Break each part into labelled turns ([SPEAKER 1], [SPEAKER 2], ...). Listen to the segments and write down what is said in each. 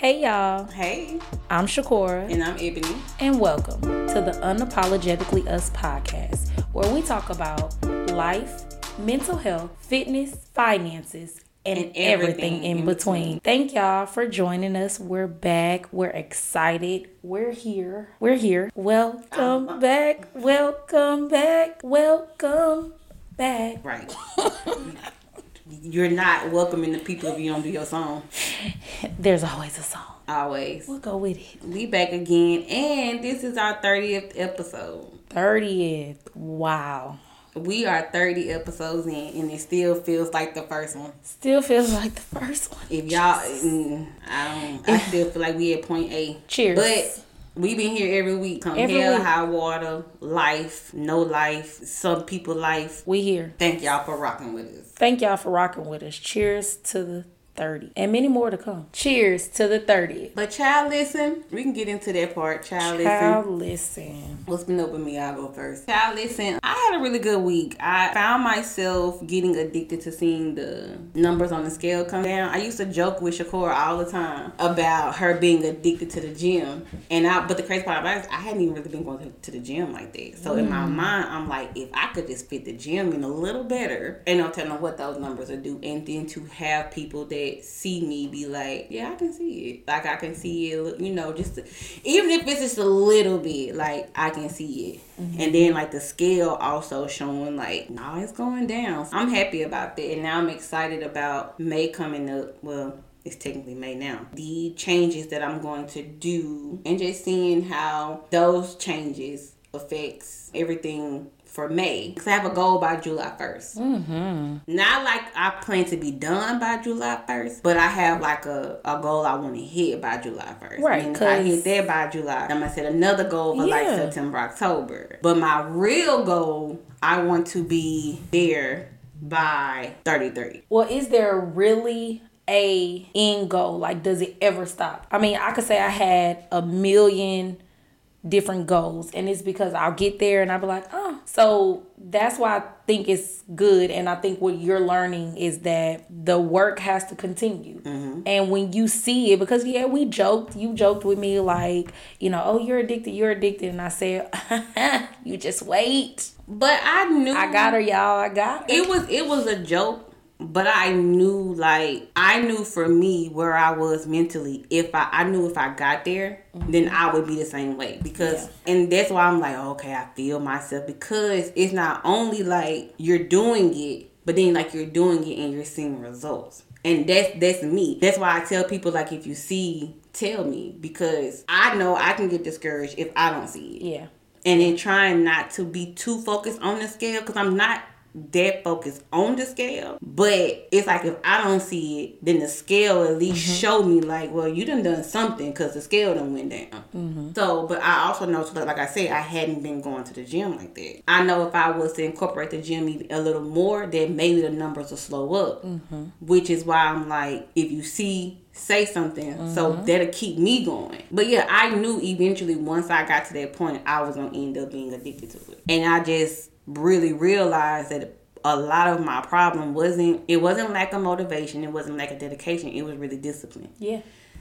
[SPEAKER 1] Hey y'all,
[SPEAKER 2] Hey,
[SPEAKER 1] I'm Shakora,
[SPEAKER 2] and I'm Ebony.
[SPEAKER 1] and welcome to the Unapologetically Us podcast, where we talk about life, mental health, fitness, finances, and,
[SPEAKER 2] And
[SPEAKER 1] everything,
[SPEAKER 2] everything
[SPEAKER 1] in,
[SPEAKER 2] in
[SPEAKER 1] between. Thank y'all for joining us. We're back. We're excited. We're here. We're here. Welcome back. Welcome back. Welcome back.
[SPEAKER 2] Right. You're not welcoming the people if you don't do your song.
[SPEAKER 1] There's always a song.
[SPEAKER 2] Always.
[SPEAKER 1] We'll go with it.
[SPEAKER 2] We back again, and this is our 30th episode.
[SPEAKER 1] 30th. Wow.
[SPEAKER 2] We are 30 episodes in, and it still feels like the first one.
[SPEAKER 1] Still feels like the first one.
[SPEAKER 2] If y'all, mm, I don't, I still feel like we at point A.
[SPEAKER 1] Cheers.
[SPEAKER 2] But we been here every week. Come
[SPEAKER 1] Every
[SPEAKER 2] hell,
[SPEAKER 1] week.
[SPEAKER 2] high water, life, no life, some people life.
[SPEAKER 1] We here.
[SPEAKER 2] Thank y'all for rocking with us.
[SPEAKER 1] Thank y'all for rocking with us. Cheers to the 30. And many more to come. Cheers to the 30th.
[SPEAKER 2] But child, listen, we can get into that part. Child, listen.
[SPEAKER 1] Child, listen.
[SPEAKER 2] What's been up with me? I'll go first. Child, listen, I had a really good week. I found myself getting addicted to seeing the numbers on the scale come down. I used to joke with Shakora all the time about her being addicted to the gym. And I but the crazy part about it is I hadn't even really been going to, to the gym like that. So in my mm. mind, I'm like, if I could just fit the gym in a little better, and I'm telling what those numbers will do. And then to have people that see me be like, yeah, I can see it. Like I can see it, you know, just to, even if it's just a little bit, like I can see it. Mm-hmm. And then like the scale also showing like, no, it's going down. I'm happy about that. And now I'm excited about May coming up. Well, it's technically May now. The changes that I'm going to do and just seeing how those changes affects everything for May. Cause I have a goal by July 1st.
[SPEAKER 1] Mm-hmm.
[SPEAKER 2] Not like I plan to be done by July 1st, but I have like a, a goal I want to hit by July 1st.
[SPEAKER 1] Right,
[SPEAKER 2] And I hit that by July, I'm gonna set another goal for like September, October. But my real goal, I want to be there by 33.
[SPEAKER 1] Well, is there really a end goal? Like, does it ever stop? I mean, I could say I had a million different goals, and it's because I'll get there and I'll be like, oh. So that's why I think it's good. And I think what you're learning is that the work has to continue. Mm-hmm. And when you see it, because yeah, we joked, you joked with me like, you know, oh, you're addicted, you're addicted. And I said, you just wait.
[SPEAKER 2] But I knew
[SPEAKER 1] I got her, y'all. I got her.
[SPEAKER 2] it was it was a joke but i knew like i knew for me where i was mentally. If i i knew if i got there mm-hmm. then i would be the same way. Because and that's why i'm like oh, okay i feel myself. Because it's not only like you're doing it but then like you're doing it and you're seeing results. And that's that's me. That's why i tell people like if you see tell me. Because i know i can get discouraged if i don't see it.
[SPEAKER 1] Yeah.
[SPEAKER 2] and then trying not to be too focused on the scale because I'm not that focused on the scale. But it's like if I don't see it, then the scale at least mm-hmm. show me like, well, you done done something because the scale done went down. Mm-hmm. So, but I also know, so like I said, I hadn't been going to the gym like that. I know if I was to incorporate the gym a little more, then maybe the numbers will slow up. Mm-hmm. Which is why I'm like, if you see say something so that'll keep me going but yeah i knew eventually once i got to that point i was gonna end up being addicted to it and i just really realized that a lot of my problem wasn't it wasn't lack of motivation it wasn't lack of dedication it was really discipline
[SPEAKER 1] Yeah.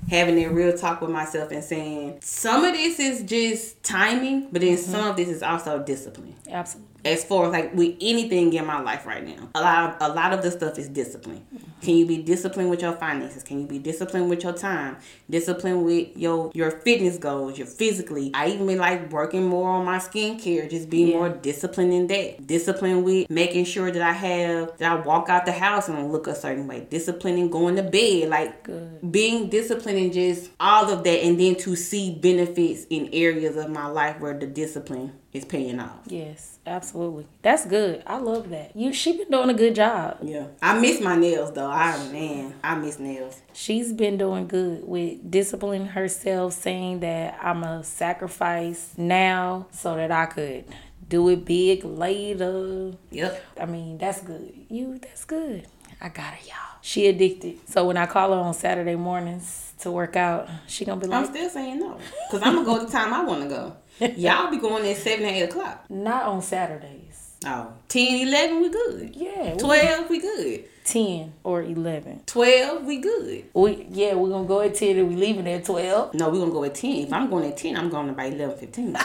[SPEAKER 2] having that real talk with myself and saying some of this is just timing but then mm-hmm. some of this is also discipline
[SPEAKER 1] Absolutely.
[SPEAKER 2] As far as like with anything in my life right now. A lot of, a lot of the stuff is discipline. Can you be disciplined with your finances? Can you be disciplined with your time? Disciplined with your your fitness goals, your physically. I even been like working more on my skincare, just being
[SPEAKER 1] Yeah.
[SPEAKER 2] more disciplined in that. Discipline with making sure that I have that I walk out the house and look a certain way. Discipline in going to bed, like
[SPEAKER 1] Good.
[SPEAKER 2] being disciplined in just all of that and then to see benefits in areas of my life where the discipline is paying off.
[SPEAKER 1] Yes, absolutely. That's good. I love that. You she been doing a good job.
[SPEAKER 2] Yeah. I miss my nails though. I man, I miss nails.
[SPEAKER 1] She's been doing good with disciplining herself, saying that I'm a sacrifice now so that I could do it big later.
[SPEAKER 2] Yep.
[SPEAKER 1] I mean, that's good. You that's good. I got her, y'all. She addicted. So when I call her on Saturday mornings to work out, she gonna be like, I'm
[SPEAKER 2] still saying no. Cause I'm gonna go the time I wanna go. Y'all be going at seven and eight o'clock.
[SPEAKER 1] not on Saturdays.
[SPEAKER 2] Oh. 10, 11, we good.
[SPEAKER 1] Yeah. we-
[SPEAKER 2] 12, we good.
[SPEAKER 1] 10 or 11.
[SPEAKER 2] 12, we good.
[SPEAKER 1] We yeah, we're gonna go at 10 and we leaving at 12.
[SPEAKER 2] No, we're gonna go at 10. If I'm going at 10, I'm going by 11, 15.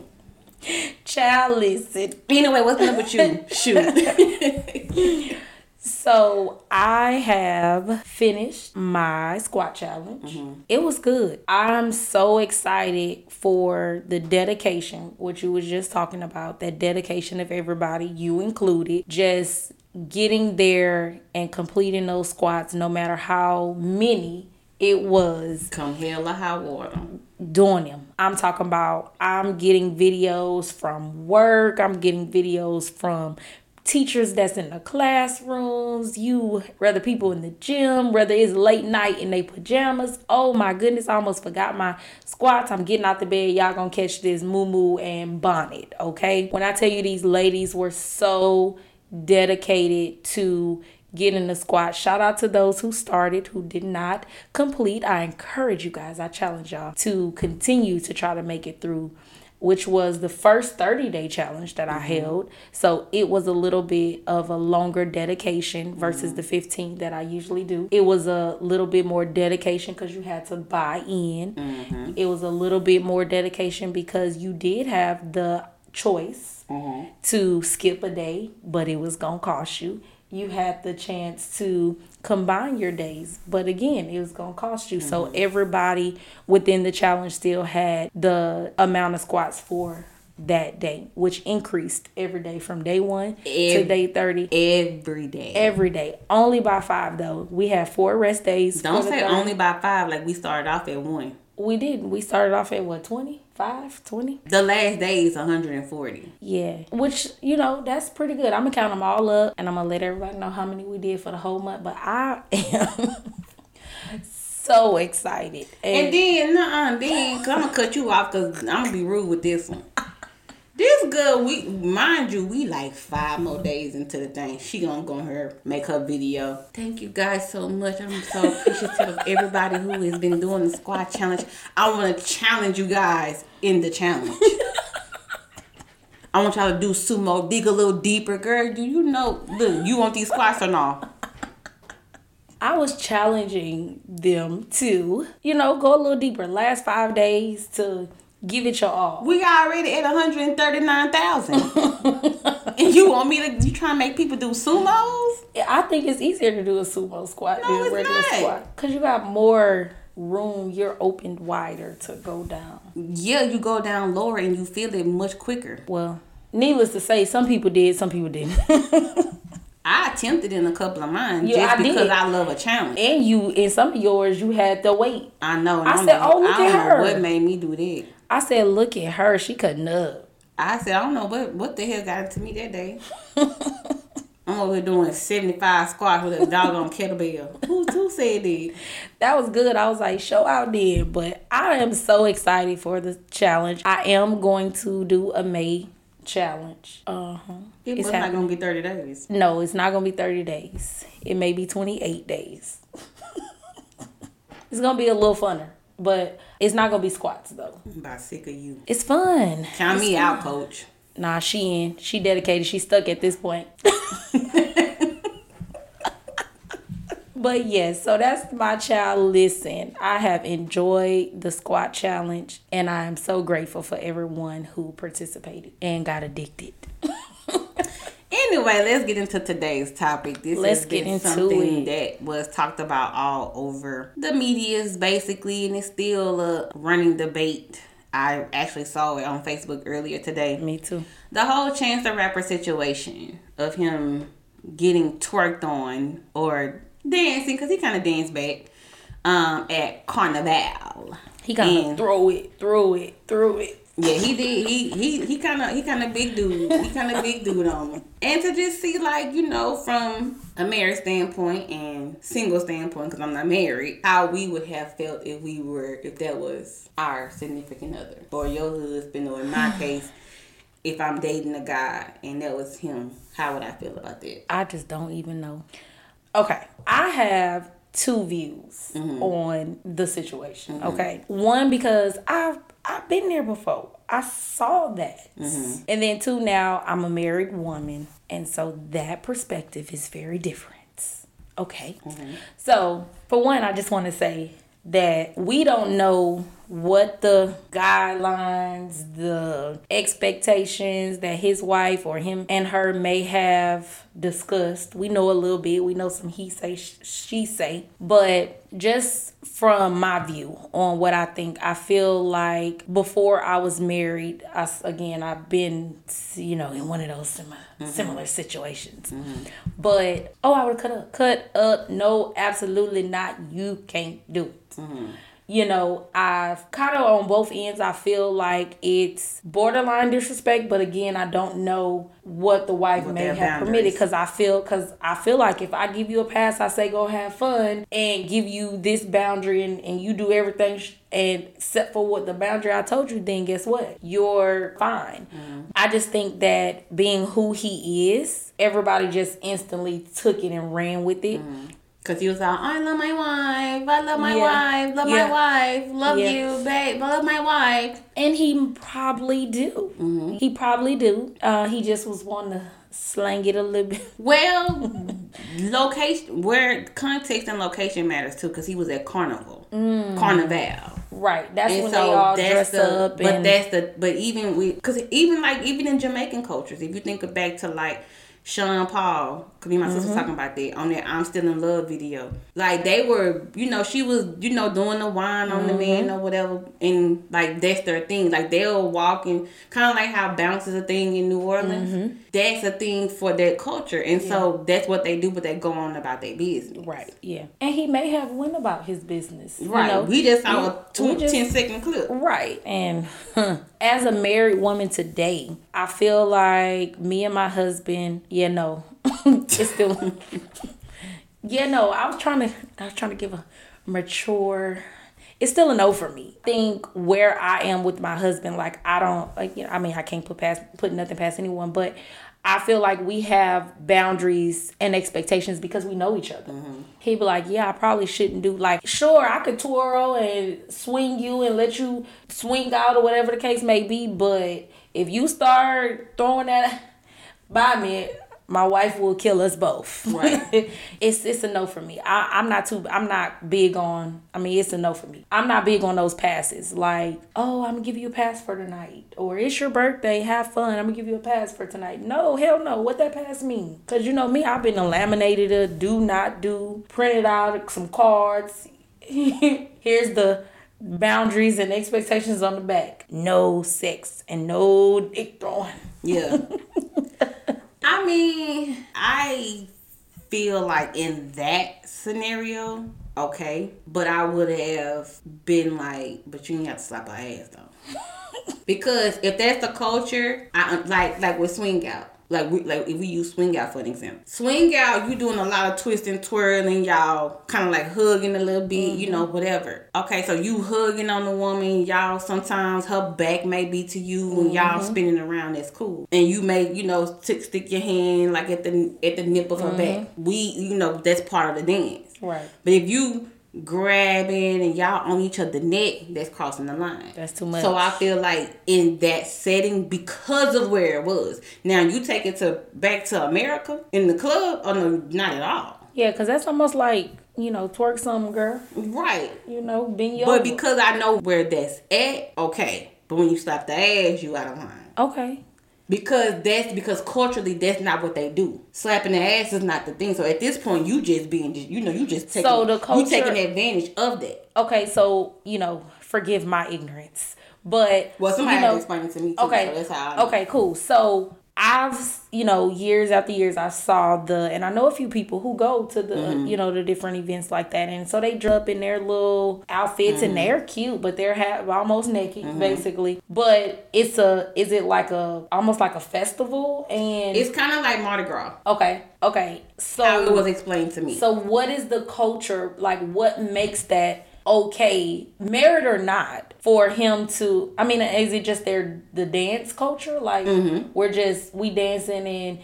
[SPEAKER 1] Child, listen.
[SPEAKER 2] anyway, what's up with you? Shoot.
[SPEAKER 1] So I have finished my squat challenge.
[SPEAKER 2] Mm-hmm.
[SPEAKER 1] It was good. I'm so excited for the dedication, which you was just talking about, that dedication of everybody, you included, just getting there and completing those squats, no matter how many it was
[SPEAKER 2] Come hell or high water.
[SPEAKER 1] doing them. I'm talking about I'm getting videos from work, I'm getting videos from teachers that's in the classrooms, you whether people in the gym, whether it's late night in their pajamas. Oh my goodness, I almost forgot my squats. I'm getting out the bed. Y'all gonna catch this moo and bonnet, okay? When I tell you these ladies were so dedicated to getting the squat. Shout out to those who started, who did not complete. I encourage you guys, I challenge y'all to continue to try to make it through, which was the first 30 day challenge that I mm-hmm. held. So it was a little bit of a longer dedication versus the mm-hmm. 15 that I usually do. It was a little bit more dedication because you had to buy in. Mm-hmm. It was a little bit more dedication because you did have the choice to skip a day, but it was gonna cost you. You had the chance to combine your days, but again, it was gonna cost you. So mm-hmm. everybody within the challenge still had the amount of squats for that day, which increased every day from day one to day 30.
[SPEAKER 2] Every day.
[SPEAKER 1] Every day, only by five though. We had four rest days.
[SPEAKER 2] Don't say
[SPEAKER 1] 30.
[SPEAKER 2] only by five, like we started off at one.
[SPEAKER 1] We didn't. We started off at what, 25, 20?
[SPEAKER 2] The last day is 140.
[SPEAKER 1] Yeah, which you know that's pretty good. I'm gonna count them all up, and I'm gonna let everybody know how many we did for the whole month. But I am so excited,
[SPEAKER 2] And
[SPEAKER 1] and,
[SPEAKER 2] then, nah, then, I'm gonna cut you off because I'm gonna be rude with this one. This girl, we mind you, we like five more days into the thing. She gonna go her make her video. Thank you guys so much. I'm so appreciative of everybody who has been doing the squat challenge. I want to challenge you guys in the challenge. I want y'all to do sumo, dig a little deeper, girl. Do you know? Look, you want these squats or not?
[SPEAKER 1] I was challenging them to, you know, go a little deeper. Last five days to give it your all.
[SPEAKER 2] We already at 139,000. and you want me to, you trying to make people do sumos?
[SPEAKER 1] I think it's easier to do a sumo squat
[SPEAKER 2] No,
[SPEAKER 1] than a regular
[SPEAKER 2] not.
[SPEAKER 1] squat because you got more room. You're opened wider to go down.
[SPEAKER 2] Yeah, you go down lower and you feel it much quicker.
[SPEAKER 1] Well, needless to say, some people did, some people didn't.
[SPEAKER 2] I attempted in a couple of mine
[SPEAKER 1] Yeah,
[SPEAKER 2] just
[SPEAKER 1] I
[SPEAKER 2] because
[SPEAKER 1] did.
[SPEAKER 2] I love a challenge.
[SPEAKER 1] and you, in some of yours, you had to wait.
[SPEAKER 2] I know.
[SPEAKER 1] I
[SPEAKER 2] don't
[SPEAKER 1] said,
[SPEAKER 2] know,
[SPEAKER 1] "Oh, look
[SPEAKER 2] I don't
[SPEAKER 1] at her."
[SPEAKER 2] know what made me do that.
[SPEAKER 1] I said, look at her. She couldn't up.
[SPEAKER 2] I said, I don't know what what the hell got into me that day. I'm over here doing 75 squats with a doggone kettlebell. Who, who said that?
[SPEAKER 1] That was good. I was like, show out then. But I am so excited for the challenge. I am going to do a May challenge. Uh huh.
[SPEAKER 2] It
[SPEAKER 1] It's
[SPEAKER 2] not going to be 30 days.
[SPEAKER 1] No, it's not gonna be 30 days. It may be 28 days. it's gonna be a little funner, but it's not gonna be squats though.
[SPEAKER 2] I'm about sick of you.
[SPEAKER 1] It's fun.
[SPEAKER 2] Count me out, coach.
[SPEAKER 1] Nah, she in. She dedicated. She stuck at this point. but yes, so that's my child. Listen, I have enjoyed the squat challenge, and I am so grateful for everyone who participated and got addicted.
[SPEAKER 2] Anyway, let's get into today's topic. This
[SPEAKER 1] Let's get into
[SPEAKER 2] something
[SPEAKER 1] it.
[SPEAKER 2] that was talked about all over the medias, basically, and it's still a running debate. I actually saw it on Facebook earlier today.
[SPEAKER 1] Me too.
[SPEAKER 2] The whole Chance the Rapper situation of him getting twerked on or dancing, because he kind of danced back um, at Carnival.
[SPEAKER 1] He kind of throw it, throw it, throw it.
[SPEAKER 2] Yeah, he did. He he he kind of he kind of big dude. He kind of big dude on him. And to just see like you know from a married standpoint and single standpoint, because I'm not married, how we would have felt if we were if that was our significant other or your husband, or in my case, if I'm dating a guy and that was him, how would I feel about that?
[SPEAKER 1] I just don't even know. Okay, I have two views
[SPEAKER 2] Mm-hmm.
[SPEAKER 1] on the situation. Okay, one because I I've been there before. I saw that. Mm-hmm. And then two, now I'm a married woman, and so that perspective is very different. Okay. Mm-hmm. So for one, I just want to say that we don't know what the guidelines, the expectations that his wife or him and her may have discussed. We know a little bit. We know some he say, she say. But just from my view on what I think, I feel like before I was married, I, again, I've been, you know, in one of those similar, mm-hmm. similar situations. Mm-hmm. But, oh, I would cut up. Cut up. No, absolutely not. You can't do it. Mm-hmm you know, I've kind of on both ends, I feel like it's borderline disrespect, but again, I don't know what the wife what may have boundaries. permitted because I feel because I feel like if I give you a pass, I say go have fun and give you this boundary and, and you do everything sh- and except for what the boundary I told you, then guess what? You're fine. Mm-hmm. I just think that being who he is, everybody just instantly took it and ran with it. Mm-hmm.
[SPEAKER 2] Cause he was like, I love my wife, I love my yeah. wife, love yeah. my wife, love yeah. you, babe, I love my wife.
[SPEAKER 1] And he probably do. Mm-hmm. He probably do. Uh, he just was wanting to slang it a little bit.
[SPEAKER 2] Well, location, where context and location matters too, because he was at Carnival, mm. Carnival.
[SPEAKER 1] Right, that's and when so they all dress
[SPEAKER 2] the,
[SPEAKER 1] up.
[SPEAKER 2] But that's the, but even we, because even like even in Jamaican cultures, if you think back to like Sean Paul, cause me and my mm-hmm. sister was talking about that on that I'm Still in Love video. Like they were, you know, she was, you know, doing the wine on mm-hmm. the man or whatever, and like that's their thing. Like they'll walk and kind of like how bounce is a thing in New Orleans. Mm-hmm. That's a thing for that culture, and yeah. so that's what they do. But they go on about their business.
[SPEAKER 1] Right. Yeah. And he may have went about his business.
[SPEAKER 2] Right.
[SPEAKER 1] You know?
[SPEAKER 2] We just saw a two, just, 10 second clip.
[SPEAKER 1] Right. And huh, as a married woman today, I feel like me and my husband yeah, no. it's still Yeah, no, I was trying to I was trying to give a mature it's still a no for me. I think where I am with my husband, like I don't like you know, I mean I can't put past put nothing past anyone, but I feel like we have boundaries and expectations because we know each other. Mm-hmm. He'd be like, Yeah, I probably shouldn't do like sure I could twirl and swing you and let you swing out or whatever the case may be, but if you start throwing that by me, my wife will kill us both. Right. it's it's a no for me. I, I'm not too I'm not big on I mean it's a no for me. I'm not big on those passes. Like, oh, I'm gonna give you a pass for tonight. Or it's your birthday, have fun. I'm gonna give you a pass for tonight. No, hell no. What that pass mean? Cause you know me, I've been laminated a do not do, printed out some cards. Here's the boundaries and expectations on the back. No sex and no dick throwing.
[SPEAKER 2] Yeah. I mean, I feel like in that scenario, okay, but I would have been like, but you ain't have to slap her ass though. because if that's the culture, I like like with swing out. Like we like if we use swing out for an example. Swing out, you doing a lot of twisting, twirling, y'all kind of like hugging a little bit, mm-hmm. you know, whatever. Okay, so you hugging on the woman, y'all sometimes her back may be to you mm-hmm. and y'all spinning around, that's cool. And you may, you know, t- stick your hand like at the at the nip of her mm-hmm. back. We you know, that's part of the dance.
[SPEAKER 1] Right.
[SPEAKER 2] But if you grabbing and y'all on each other neck, that's crossing the line.
[SPEAKER 1] That's too much.
[SPEAKER 2] So I feel like in that setting, because of where it was. Now you take it to back to America in the club, oh no, not at all.
[SPEAKER 1] Yeah, because that's almost like you know, twerk some girl.
[SPEAKER 2] Right.
[SPEAKER 1] You know, being your.
[SPEAKER 2] But because I know where that's at, okay. But when you slap the ass, you out of line.
[SPEAKER 1] Okay
[SPEAKER 2] because that's because culturally that's not what they do. Slapping the ass is not the thing. So at this point, you just being, you know, you just taking, so the culture, you taking advantage of that.
[SPEAKER 1] Okay, so you know, forgive my ignorance, but
[SPEAKER 2] well, somebody
[SPEAKER 1] you know,
[SPEAKER 2] explained it to me. Too,
[SPEAKER 1] okay,
[SPEAKER 2] so
[SPEAKER 1] okay, cool. So I've, you know, years after years, I saw the, and I know a few people who go to the, mm-hmm. you know, the different events like that, and so they drop in their little outfits, mm-hmm. and they're cute, but they're ha- almost naked, mm-hmm. basically. But it's a, is it like a, almost like a festival, and
[SPEAKER 2] it's kind of like Mardi Gras.
[SPEAKER 1] Okay, okay. So
[SPEAKER 2] How it was explained to me.
[SPEAKER 1] So what is the culture like? What makes that? Okay, married or not, for him to. I mean, is it just their the dance culture? Like mm-hmm. we're just we dancing and.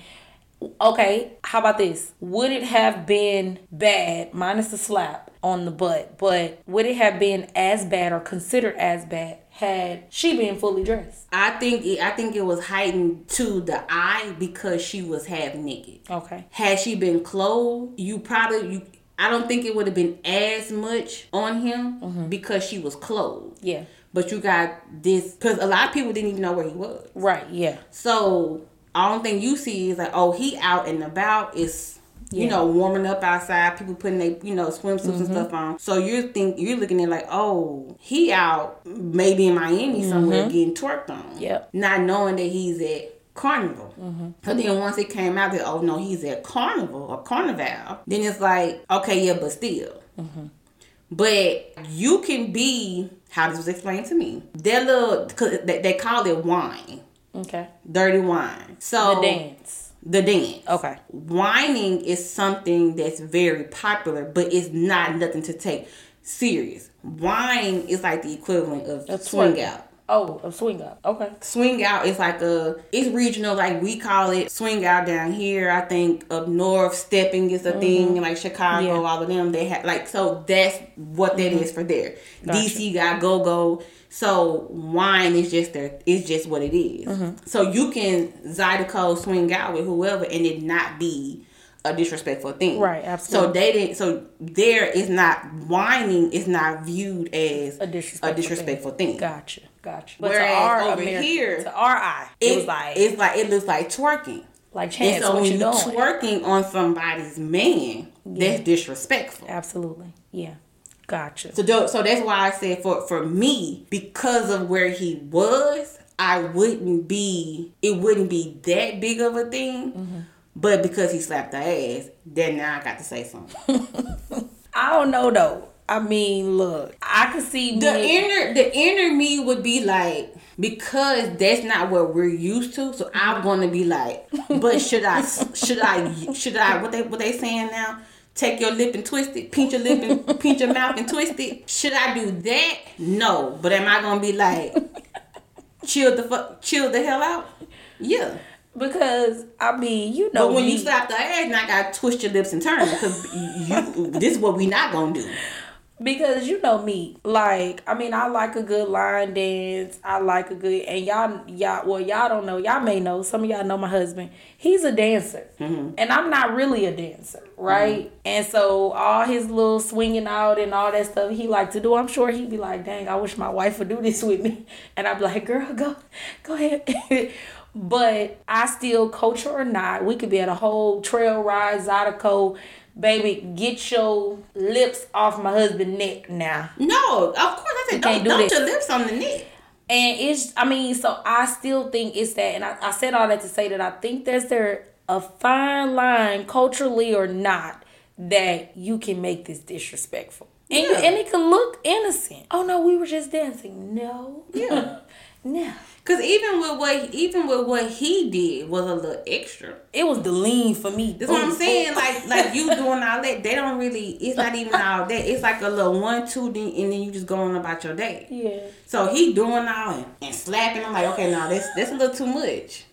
[SPEAKER 1] Okay, how about this? Would it have been bad, minus the slap, on the butt. But would it have been as bad or considered as bad had she been fully dressed?
[SPEAKER 2] I think it, I think it was heightened to the eye because she was half naked.
[SPEAKER 1] Okay.
[SPEAKER 2] Had she been clothed, you probably you. I don't think it would have been as much on him mm-hmm. because she was clothed.
[SPEAKER 1] Yeah.
[SPEAKER 2] But you got this because a lot of people didn't even know where he was.
[SPEAKER 1] Right. Yeah.
[SPEAKER 2] So I don't think you see is like, oh, he out and about is you
[SPEAKER 1] Yeah.
[SPEAKER 2] know warming up outside. People putting their you know swimsuits and mm-hmm. stuff on. So you're think you're looking at like, oh, he out maybe in Miami somewhere mm-hmm. getting twerked on.
[SPEAKER 1] Yep.
[SPEAKER 2] Not knowing that he's at Carnival. Mm-hmm. But then once it came out that oh no, he's at Carnival or Carnival, then it's like okay, yeah, but still. Mm-hmm. But you can be how this was explained to me. That little 'cause they, they call it wine,
[SPEAKER 1] Okay.
[SPEAKER 2] dirty wine. So
[SPEAKER 1] The dance.
[SPEAKER 2] the dance.
[SPEAKER 1] Okay.
[SPEAKER 2] Whining is something that's very popular, but it's not nothing to take serious. Wine is like the equivalent of
[SPEAKER 1] That's
[SPEAKER 2] swing out.
[SPEAKER 1] Oh, a swing out. Okay.
[SPEAKER 2] Swing out is like a it's regional, like we call it swing out down here. I think up north, stepping is a thing, in like Chicago,
[SPEAKER 1] Mm-hmm. Yeah.
[SPEAKER 2] all of them. They have like so that's what that is for there.
[SPEAKER 1] Gotcha.
[SPEAKER 2] DC got go go. So wine is just their it's just what it is.
[SPEAKER 1] Mm-hmm.
[SPEAKER 2] So you can Zydeco swing out with whoever and it not be a disrespectful thing.
[SPEAKER 1] Right, absolutely.
[SPEAKER 2] So they didn't so there is not whining is not viewed as
[SPEAKER 1] A disrespectful,
[SPEAKER 2] a disrespectful thing.
[SPEAKER 1] Gotcha. Gotcha. But
[SPEAKER 2] Whereas
[SPEAKER 1] to our
[SPEAKER 2] over here,
[SPEAKER 1] to our eye, it,
[SPEAKER 2] It,
[SPEAKER 1] was like
[SPEAKER 2] it's like it looks like twerking.
[SPEAKER 1] like
[SPEAKER 2] And
[SPEAKER 1] chance.
[SPEAKER 2] so when
[SPEAKER 1] you
[SPEAKER 2] you
[SPEAKER 1] doing?
[SPEAKER 2] twerking on somebody's man, that's disrespectful.
[SPEAKER 1] Absolutely. Yeah. Gotcha.
[SPEAKER 2] So tho- so that's why I said for for me because of where he was, I wouldn't be it wouldn't be that big of a thing.
[SPEAKER 1] Mm-hmm.
[SPEAKER 2] But because he slapped the ass, then now I got to say something.
[SPEAKER 1] I don't know though. I mean, look, I could see
[SPEAKER 2] The
[SPEAKER 1] me-
[SPEAKER 2] inner the inner me would be like because that's not what we're used to. So I'm gonna be like, but should I should I should I what they what they saying now? Take your lip and twist it, pinch your lip and pinch your mouth and twist it. Should I do that? No. But am I gonna be like chill the fuck chill the hell out? Yeah.
[SPEAKER 1] because I mean, you know
[SPEAKER 2] But when
[SPEAKER 1] me.
[SPEAKER 2] you slap the ass, now I gotta twist your lips and turn because you this is what we not gonna do.
[SPEAKER 1] Because you know me, like I mean, I like a good line dance. I like a good, and y'all, y'all, well, y'all don't know. Y'all may know. Some of y'all know my husband. He's a dancer, mm-hmm. and I'm not really a dancer, right? Mm-hmm. And so all his little swinging out and all that stuff he like to do. I'm sure he'd be like, "Dang, I wish my wife would do this with me," and I'd be like, "Girl, go, go ahead." but I still, coach her or not, we could be at a whole trail ride, Zydeco. Baby, get your lips off my husband's neck now.
[SPEAKER 2] No, of course I said don't,
[SPEAKER 1] do
[SPEAKER 2] don't your lips on the neck.
[SPEAKER 1] And it's, I mean, so I still think it's that, and I, I said all that to say that I think there's there a fine line, culturally or not, that you can make this disrespectful. And, you, and it can look innocent. Oh no, we were just dancing. No.
[SPEAKER 2] Yeah.
[SPEAKER 1] no.
[SPEAKER 2] Cause even with what even with what he did was a little extra.
[SPEAKER 1] It was the lean for me.
[SPEAKER 2] That's what I'm oh. saying. Like like you doing all that, they don't really. It's not even all that. It's like a little one two, then, and then you just going about your day.
[SPEAKER 1] Yeah.
[SPEAKER 2] So he doing all and, and slapping. I'm like, okay, no, that's that's a little too much.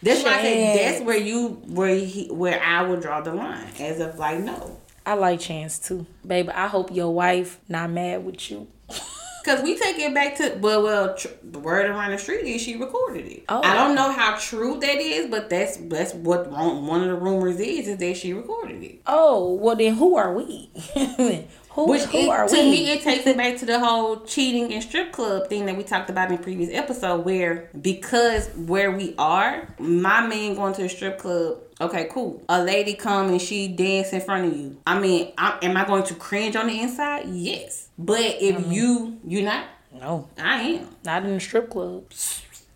[SPEAKER 2] That's why I said that's where you where he where I would draw the line as of like no.
[SPEAKER 1] I like Chance too. Baby, I hope your wife not mad with you.
[SPEAKER 2] Cause we take it back to well, well, tr- the word around the street is she recorded it.
[SPEAKER 1] Oh.
[SPEAKER 2] I don't know how true that is, but that's that's what one of the rumors is is that she recorded it.
[SPEAKER 1] Oh, well then who are we? who
[SPEAKER 2] Which
[SPEAKER 1] who
[SPEAKER 2] it,
[SPEAKER 1] are
[SPEAKER 2] to
[SPEAKER 1] we?
[SPEAKER 2] me, it takes it back to the whole cheating and strip club thing that we talked about in the previous episode, where because where we are, my man going to a strip club. Okay, cool. A lady come and she dance in front of you. I mean, I, am I going to cringe on the inside? Yes. But if you you not,
[SPEAKER 1] no,
[SPEAKER 2] I am.
[SPEAKER 1] not in the strip club.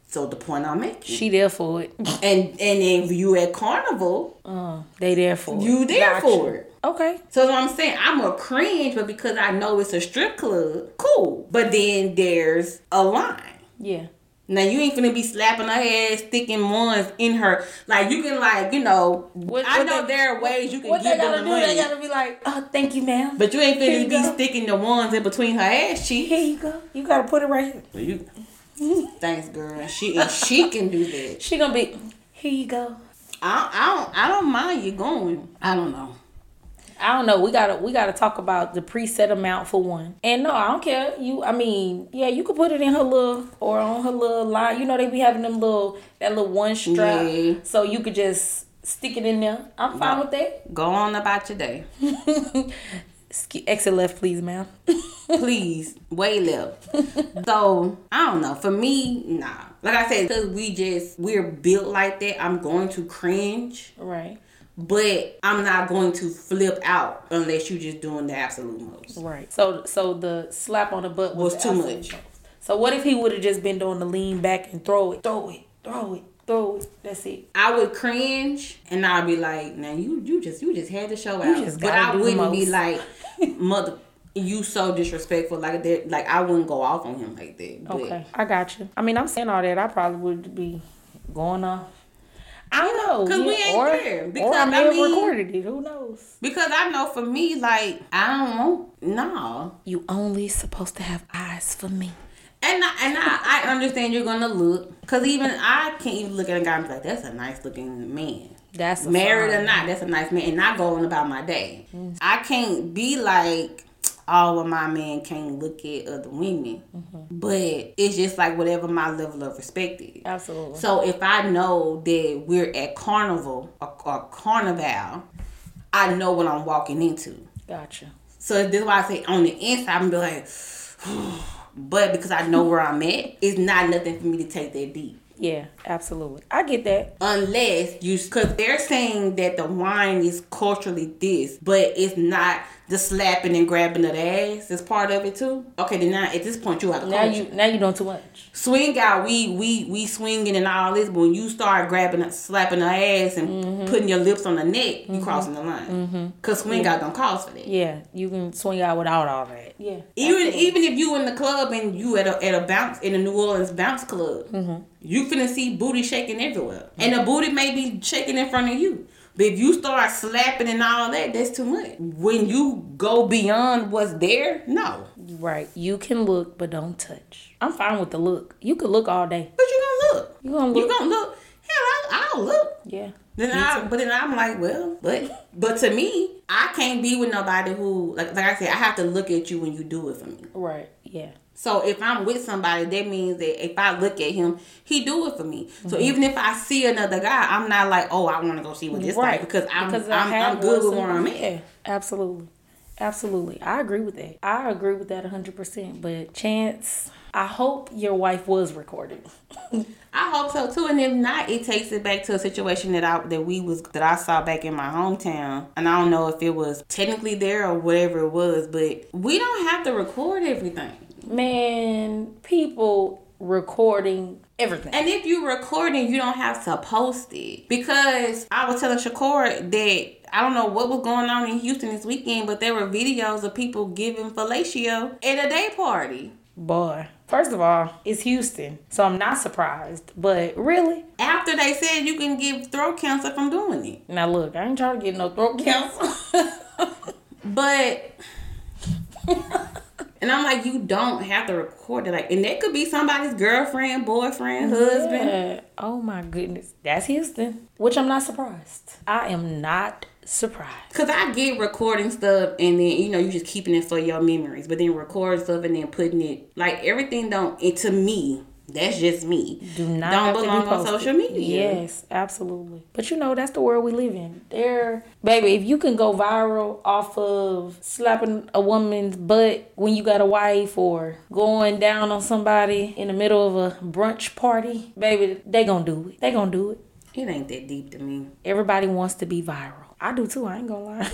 [SPEAKER 2] So the point I'm making.
[SPEAKER 1] She there for it.
[SPEAKER 2] And and if you at carnival,
[SPEAKER 1] Uh, they there for it.
[SPEAKER 2] you there for it.
[SPEAKER 1] Okay.
[SPEAKER 2] So what I'm saying, I'm a cringe, but because I know it's a strip club, cool. But then there's a line.
[SPEAKER 1] Yeah.
[SPEAKER 2] Now you ain't finna be slapping her ass, sticking ones in her. Like you can like, you know,
[SPEAKER 1] What-
[SPEAKER 2] I
[SPEAKER 1] what
[SPEAKER 2] know
[SPEAKER 1] they-
[SPEAKER 2] there are ways you can
[SPEAKER 1] What
[SPEAKER 2] give
[SPEAKER 1] they
[SPEAKER 2] them
[SPEAKER 1] gotta
[SPEAKER 2] the
[SPEAKER 1] do? They gotta be like, oh, thank you, ma'am.
[SPEAKER 2] But you ain't
[SPEAKER 1] you
[SPEAKER 2] be
[SPEAKER 1] go.
[SPEAKER 2] sticking the ones in between her ass cheeks.
[SPEAKER 1] Here you go. You gotta put it right here.
[SPEAKER 2] You, thanks, girl. She and she can do that.
[SPEAKER 1] She gonna be. Here you go.
[SPEAKER 2] I, I don't I don't mind you going. I don't know.
[SPEAKER 1] I don't know. We gotta we gotta talk about the preset amount for one. And no, I don't care. You, I mean, yeah, you could put it in her little or on her little line. You know they be having them little that little one strap,
[SPEAKER 2] Yeah.
[SPEAKER 1] so you could just stick it in there. I'm fine with that.
[SPEAKER 2] Go on about your day.
[SPEAKER 1] Exit left, please, ma'am.
[SPEAKER 2] Please, way left. so I don't know. For me, nah. Like I said, because we just we're built like that. I'm going to cringe,
[SPEAKER 1] right,
[SPEAKER 2] but I'm not going to flip out unless you're just doing the absolute most.
[SPEAKER 1] right. So so the slap on the butt was,
[SPEAKER 2] Was
[SPEAKER 1] the
[SPEAKER 2] too much.
[SPEAKER 1] most. So what if he would have just been doing the lean back and throw it, throw it, throw it, throw it? That's it.
[SPEAKER 2] I would cringe and I'd be like, "Now you you just you just had to show out,"
[SPEAKER 1] just
[SPEAKER 2] but I wouldn't be like, "Mother, you so disrespectful." Like that, like I wouldn't go off on him like that. But
[SPEAKER 1] Okay, I got you. I mean, I'm saying all that. I probably would be going off. I don't know.
[SPEAKER 2] 'cause we ain't
[SPEAKER 1] or,
[SPEAKER 2] there.
[SPEAKER 1] or
[SPEAKER 2] Because,
[SPEAKER 1] I may
[SPEAKER 2] I mean-
[SPEAKER 1] recorded it. Who knows?
[SPEAKER 2] Because I know for me, like I don't no.
[SPEAKER 1] You only supposed to have eyes for me.
[SPEAKER 2] And I, and I, I understand you're gonna look, cause even I can't even look at a guy and be like, "That's a nice looking man."
[SPEAKER 1] That's a
[SPEAKER 2] Married
[SPEAKER 1] fine.
[SPEAKER 2] or not, that's a nice man, and not going about my day.
[SPEAKER 1] Mm-hmm.
[SPEAKER 2] I can't be like, "Oh, of my men can't look at other women,"
[SPEAKER 1] Mm-hmm.
[SPEAKER 2] but it's just like whatever my level of respect is.
[SPEAKER 1] Absolutely.
[SPEAKER 2] So if I know that we're at carnival or, or carnival, I know what I'm walking into.
[SPEAKER 1] Gotcha.
[SPEAKER 2] So this is why I say on the inside, I'm be like, but because I know where I'm at, it's not nothing for me to take that deep.
[SPEAKER 1] Yeah, absolutely. I get that.
[SPEAKER 2] Unless you, because they're saying that the wine is culturally this, but it's not the slapping and grabbing of the ass is part of it too. Okay, then now at this point you have
[SPEAKER 1] Now
[SPEAKER 2] culture.
[SPEAKER 1] you now you doing too much.
[SPEAKER 2] swing out, we we we swinging and all this, but when you start grabbing, and slapping her ass and
[SPEAKER 1] Mm-hmm.
[SPEAKER 2] putting your lips on the neck, you crossing the line. Cause swing out don't cause for that.
[SPEAKER 1] Yeah, you can swing out without all that. Yeah.
[SPEAKER 2] Even even if you in the club and you at a at a bounce in a New Orleans bounce club,
[SPEAKER 1] Mm-hmm.
[SPEAKER 2] you finna see booty shaking everywhere, mm-hmm. and the booty may be shaking in front of you. But if you start slapping and all that, that's too much. When you go beyond what's there, no.
[SPEAKER 1] Right. You can look, but don't touch. I'm fine with the look. You could look all day.
[SPEAKER 2] But you gonna look.
[SPEAKER 1] You gonna look.
[SPEAKER 2] You gonna look. Hell, I, I'll look.
[SPEAKER 1] Yeah.
[SPEAKER 2] Then I, but then I'm like, well, but but to me, I can't be with nobody who, like, like I said, I have to look at you when you do it for me.
[SPEAKER 1] Right. Yeah.
[SPEAKER 2] So if I'm with somebody, that means that if I look at him, he do it for me. So mm-hmm. even if I see another guy, I'm not like, oh, I want to go see what this like because I'm
[SPEAKER 1] Because
[SPEAKER 2] I'm, I'm good with
[SPEAKER 1] one
[SPEAKER 2] where I'm at.
[SPEAKER 1] Yeah, absolutely. Absolutely. I agree with that. I agree with that 100%. But Chance, I hope your wife was recorded.
[SPEAKER 2] I hope so too. And if not, it takes it back to a situation that I that we was that I saw back in my hometown. And I don't know if it was technically there or whatever it was, but we don't have to record everything.
[SPEAKER 1] Man, people recording everything.
[SPEAKER 2] And if you recording, you don't have to post it. Because I was telling Shakora that I don't know what was going on in Houston this weekend, but there were videos of people giving fellatio at a day party.
[SPEAKER 1] Boy, first of all, it's Houston, so I'm not surprised. But really?
[SPEAKER 2] After they said you can give throat cancer from doing it.
[SPEAKER 1] Now look, I ain't trying to get no throat cancer.
[SPEAKER 2] But and I'm like, you don't have to record it. Like and that could be somebody's girlfriend, boyfriend, husband.
[SPEAKER 1] Yeah. Oh my goodness. That's Houston. Which I'm not surprised. I am not surprised.
[SPEAKER 2] Cause I get recording stuff and then you know you just keeping it for your memories, but then record stuff and then putting it like everything don't. It to me, that's just me.
[SPEAKER 1] Do not
[SPEAKER 2] don't belong on social media.
[SPEAKER 1] Yes, absolutely. But you know that's the world we live in. There, baby, if you can go viral off of slapping a woman's butt when you got a wife or going down on somebody in the middle of a brunch party, baby, they gonna do it. They gonna do it.
[SPEAKER 2] It ain't that deep to me.
[SPEAKER 1] Everybody wants to be viral. I do too. I ain't gonna lie.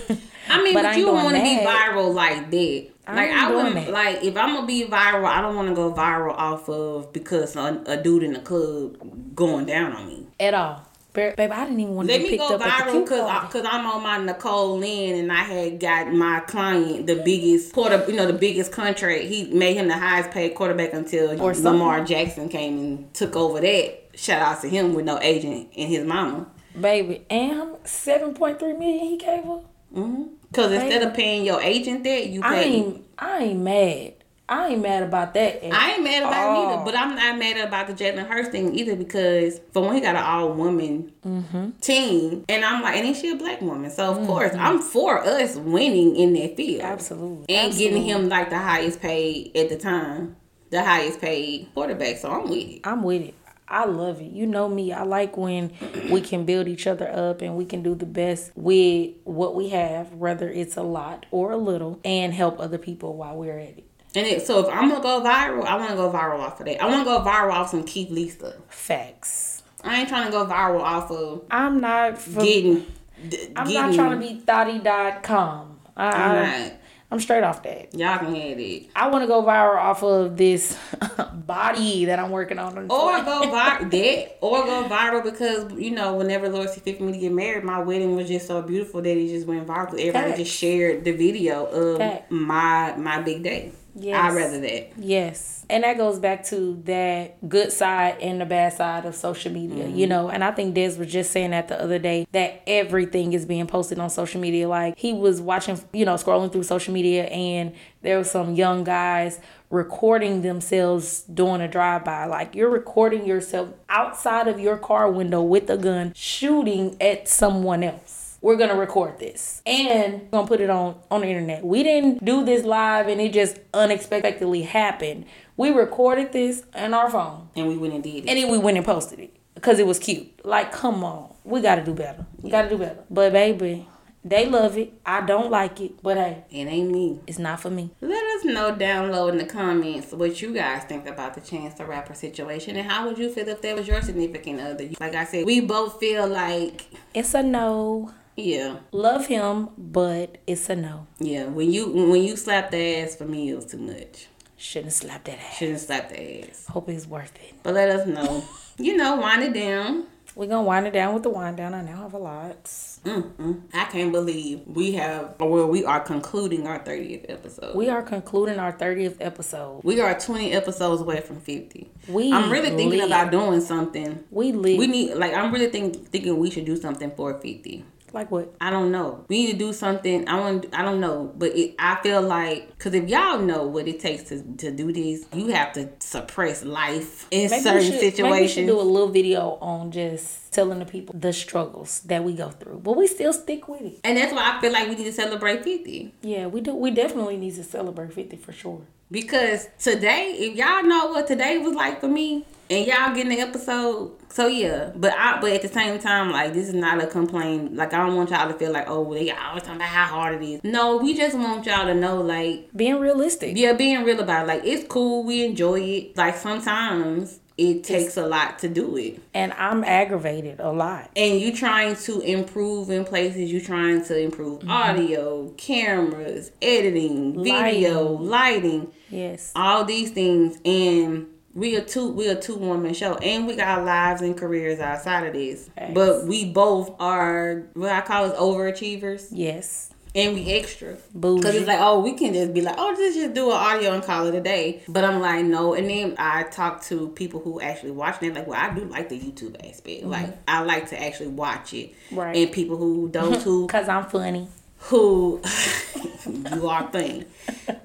[SPEAKER 2] I mean, but,
[SPEAKER 1] ain't
[SPEAKER 2] you don't want to be viral like that. Like I wouldn't like if I'm gonna be viral. I don't want to go viral off of because a, a dude in the club going down on me.
[SPEAKER 1] At all. Ba- Baby, I didn't even want to
[SPEAKER 2] Let me go viral because because I'm on my Nicole Lynn and I had got my client the biggest quarter, you know, the biggest contract. He made him the highest paid quarterback until
[SPEAKER 1] Or something.
[SPEAKER 2] Lamar Jackson came and took over that. Shout out to him with no agent and his mama.
[SPEAKER 1] Baby, and 7.3 million he gave her? Mm-hmm.
[SPEAKER 2] Because instead of paying your agent that, you
[SPEAKER 1] I
[SPEAKER 2] pay.
[SPEAKER 1] ain't I ain't mad. I ain't mad about that.
[SPEAKER 2] I ain't mad about all. it either, but I'm not mad about the Jalen Hurts thing either because for one, he got an all woman mm-hmm. team, and I'm like, and then she a black woman, so of mm-hmm. course I'm for us winning in that field,
[SPEAKER 1] absolutely,
[SPEAKER 2] and
[SPEAKER 1] absolutely.
[SPEAKER 2] getting him like the highest paid at the time, the highest paid quarterback. So I'm with it.
[SPEAKER 1] I'm with it. I love it. You know me. I like when we can build each other up and we can do the best with what we have, whether it's a lot or a little, and help other people while we're at it.
[SPEAKER 2] And it, so if I'm gonna go viral, I want to go viral off of that. I want to go viral off some Keith Lee stuff.
[SPEAKER 1] Facts.
[SPEAKER 2] I ain't trying to go viral off of.
[SPEAKER 1] I'm not
[SPEAKER 2] for, getting.
[SPEAKER 1] D- I'm getting, not trying to be thotty.com. I, I'm not. I'm straight off that.
[SPEAKER 2] Y'all can have it.
[SPEAKER 1] I want to go viral off of this body that I'm working on.
[SPEAKER 2] Or go viral that, or go viral because you know whenever Lord fit for me to get married, my wedding was just so beautiful that it just went viral. Everybody Facts. just shared the video of Facts. my my big day. Yes. I'd rather that.
[SPEAKER 1] Yes. And that goes back to that good side and the bad side of social media, mm-hmm. you know. And I think Des was just saying that the other day that everything is being posted on social media. Like he was watching, you know, scrolling through social media and there were some young guys recording themselves doing a drive by. Like you're recording yourself outside of your car window with a gun shooting at someone else we're gonna record this and we're gonna put it on on the internet. We didn't do this live and it just unexpectedly happened. We recorded this on our phone
[SPEAKER 2] and we went and did it,
[SPEAKER 1] and then we went and posted it because it was cute. Like, come on, we gotta do better. We yeah. gotta do better. But baby, they love it. I don't like it, but hey,
[SPEAKER 2] it ain't me.
[SPEAKER 1] It's not for me.
[SPEAKER 2] Let us know down low in the comments what you guys think about the Chance the Rapper situation and how would you feel if that was your significant other. Like I said, we both feel like
[SPEAKER 1] it's a no.
[SPEAKER 2] Yeah.
[SPEAKER 1] Love him, but it's a no.
[SPEAKER 2] Yeah. When you when you slap the ass for me, it was too much.
[SPEAKER 1] Shouldn't slap that ass.
[SPEAKER 2] Shouldn't slap the ass.
[SPEAKER 1] Hope it's worth it.
[SPEAKER 2] But let us know. you know, wind it down.
[SPEAKER 1] We're gonna wind it down with the wind down. I now have a lot.
[SPEAKER 2] Mm-mm. I can't believe we have, well, we are concluding our 30th episode.
[SPEAKER 1] We are concluding our 30th episode.
[SPEAKER 2] We are 20 episodes away from 50. We I'm really thinking live. about doing something.
[SPEAKER 1] We live.
[SPEAKER 2] We need, like, I'm really think, thinking we should do something for 50.
[SPEAKER 1] Like what?
[SPEAKER 2] I don't know. We need to do something. I want. I don't know, but it, I feel like because if y'all know what it takes to, to do this, you have to suppress life in maybe certain should, situations. Maybe we should
[SPEAKER 1] do a little video on just telling the people the struggles that we go through, but we still stick with it.
[SPEAKER 2] And that's why I feel like we need to celebrate fifty.
[SPEAKER 1] Yeah, we do. We definitely need to celebrate fifty for sure.
[SPEAKER 2] Because today, if y'all know what today was like for me, and y'all getting the episode. So yeah, but I but at the same time, like this is not a complaint. Like I don't want y'all to feel like oh they always talking about how hard it is. No, we just want y'all to know like
[SPEAKER 1] being realistic.
[SPEAKER 2] Yeah, being real about it. like it's cool. We enjoy it. Like sometimes it takes a lot to do it.
[SPEAKER 1] And I'm aggravated a lot.
[SPEAKER 2] And you trying to improve in places, you trying to improve mm-hmm. audio, cameras, editing, lighting. video, lighting.
[SPEAKER 1] Yes.
[SPEAKER 2] All these things and we are two we are two woman show and we got lives and careers outside of this. Thanks. but we both are what i call us overachievers.
[SPEAKER 1] Yes.
[SPEAKER 2] And we extra. Because it's like oh we can just be like oh just just do an audio and call it a day. But i'm like no. And then i talk to people who actually watch it like well i do like the youtube aspect. Mm-hmm. like i like to actually watch it.
[SPEAKER 1] Right.
[SPEAKER 2] And people who don't who
[SPEAKER 1] because i'm funny
[SPEAKER 2] who you are thing.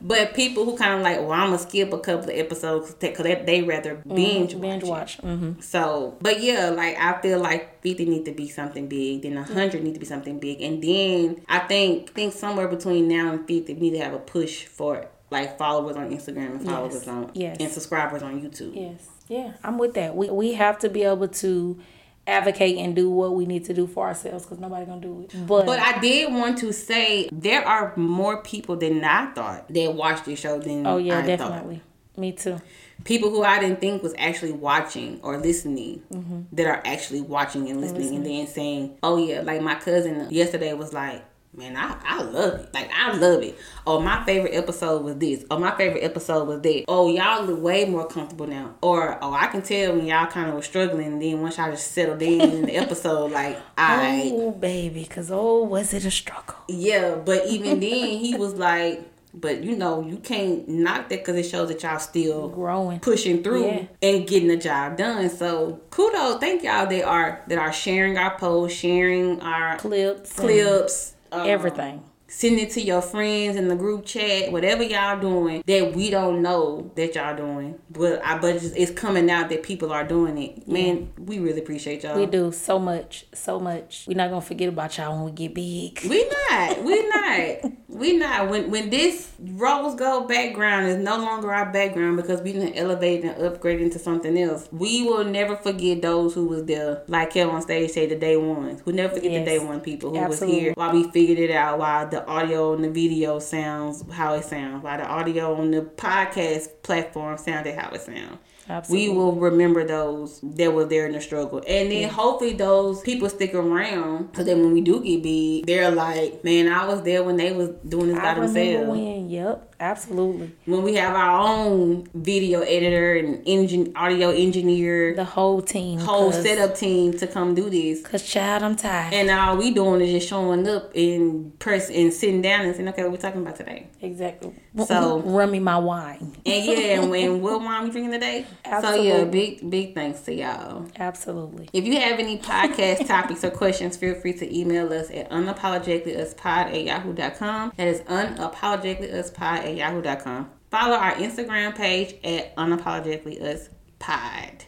[SPEAKER 2] But people who kind of like, well, I'm gonna skip a couple of episodes because they, they rather mm-hmm. binge
[SPEAKER 1] mm, binge watch. Mm-hmm.
[SPEAKER 2] So, but yeah, like I feel like 50 need to be something big, then 100 mm-hmm. need to be something big, and then I think think somewhere between now and 50 we need to have a push for like followers on Instagram and followers
[SPEAKER 1] yes.
[SPEAKER 2] on
[SPEAKER 1] yes.
[SPEAKER 2] and subscribers on YouTube.
[SPEAKER 1] Yes, yeah, I'm with that. We we have to be able to advocate and do what we need to do for ourselves because nobody gonna do it. But
[SPEAKER 2] but I did want to say there are more people than I thought that watched this show than
[SPEAKER 1] oh yeah
[SPEAKER 2] I
[SPEAKER 1] definitely
[SPEAKER 2] thought.
[SPEAKER 1] me too.
[SPEAKER 2] People who I didn't think was actually watching or listening mm-hmm. that are actually watching and listening, and, listening. and then saying, "Oh yeah," like my cousin yesterday was like, Man, I, I love it. Like I love it. Oh, my favorite episode was this. Oh, my favorite episode was that. Oh, y'all look way more comfortable now. Or oh, I can tell when y'all kind of were struggling. And then once y'all just settled in in the episode, like oh, I
[SPEAKER 1] oh baby, cause oh was it a struggle?
[SPEAKER 2] Yeah, but even then he was like. But you know, you can't knock that because it shows that y'all still
[SPEAKER 1] growing,
[SPEAKER 2] pushing through, yeah. and getting the job done. So kudos, thank y'all that are that are sharing our posts, sharing our
[SPEAKER 1] clips,
[SPEAKER 2] clips,
[SPEAKER 1] um, everything
[SPEAKER 2] Send it to your friends in the group chat, whatever y'all doing that we don't know that y'all doing. But I but it's coming out that people are doing it. Man, yeah. we really appreciate y'all.
[SPEAKER 1] We do so much, so much. We're not gonna forget about y'all when we get big.
[SPEAKER 2] We not. We not. we not. When when this rose gold background is no longer our background because we didn't elevate and upgrade into something else, we will never forget those who was there. Like Kel on stage say the day ones. We'll never forget yes. the day one people who Absolutely. was here while we figured it out while the audio and the video sounds how it sounds, why the audio on the podcast platform sounded how it sounds. Absolutely. We will remember those that were there in the struggle. And then yeah. hopefully those people stick around so that when we do get big, they're like, man, I was there when they was doing this I by themselves.
[SPEAKER 1] When, yep. Absolutely.
[SPEAKER 2] When we have our own video editor and engine audio engineer,
[SPEAKER 1] the whole team,
[SPEAKER 2] whole setup team to come do this.
[SPEAKER 1] Cause child, I'm tired.
[SPEAKER 2] And all we doing is just showing up and press and sitting down and saying, okay, what we talking about today?
[SPEAKER 1] Exactly. So run me my wine.
[SPEAKER 2] And yeah, and when what wine we drinking today? Absolutely. So yeah, big big thanks to y'all.
[SPEAKER 1] Absolutely.
[SPEAKER 2] If you have any podcast topics or questions, feel free to email us at unapologeticallyuspod at yahoo.com. That is unapologeticallyuspod at yahoo.com. Follow our Instagram page at unapologeticallyuspod.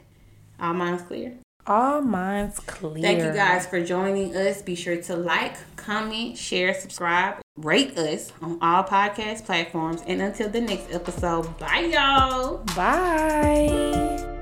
[SPEAKER 2] All minds clear?
[SPEAKER 1] All minds clear.
[SPEAKER 2] Thank you guys for joining us. Be sure to like, comment, share, subscribe, rate us on all podcast platforms. And until the next episode, bye y'all.
[SPEAKER 1] Bye.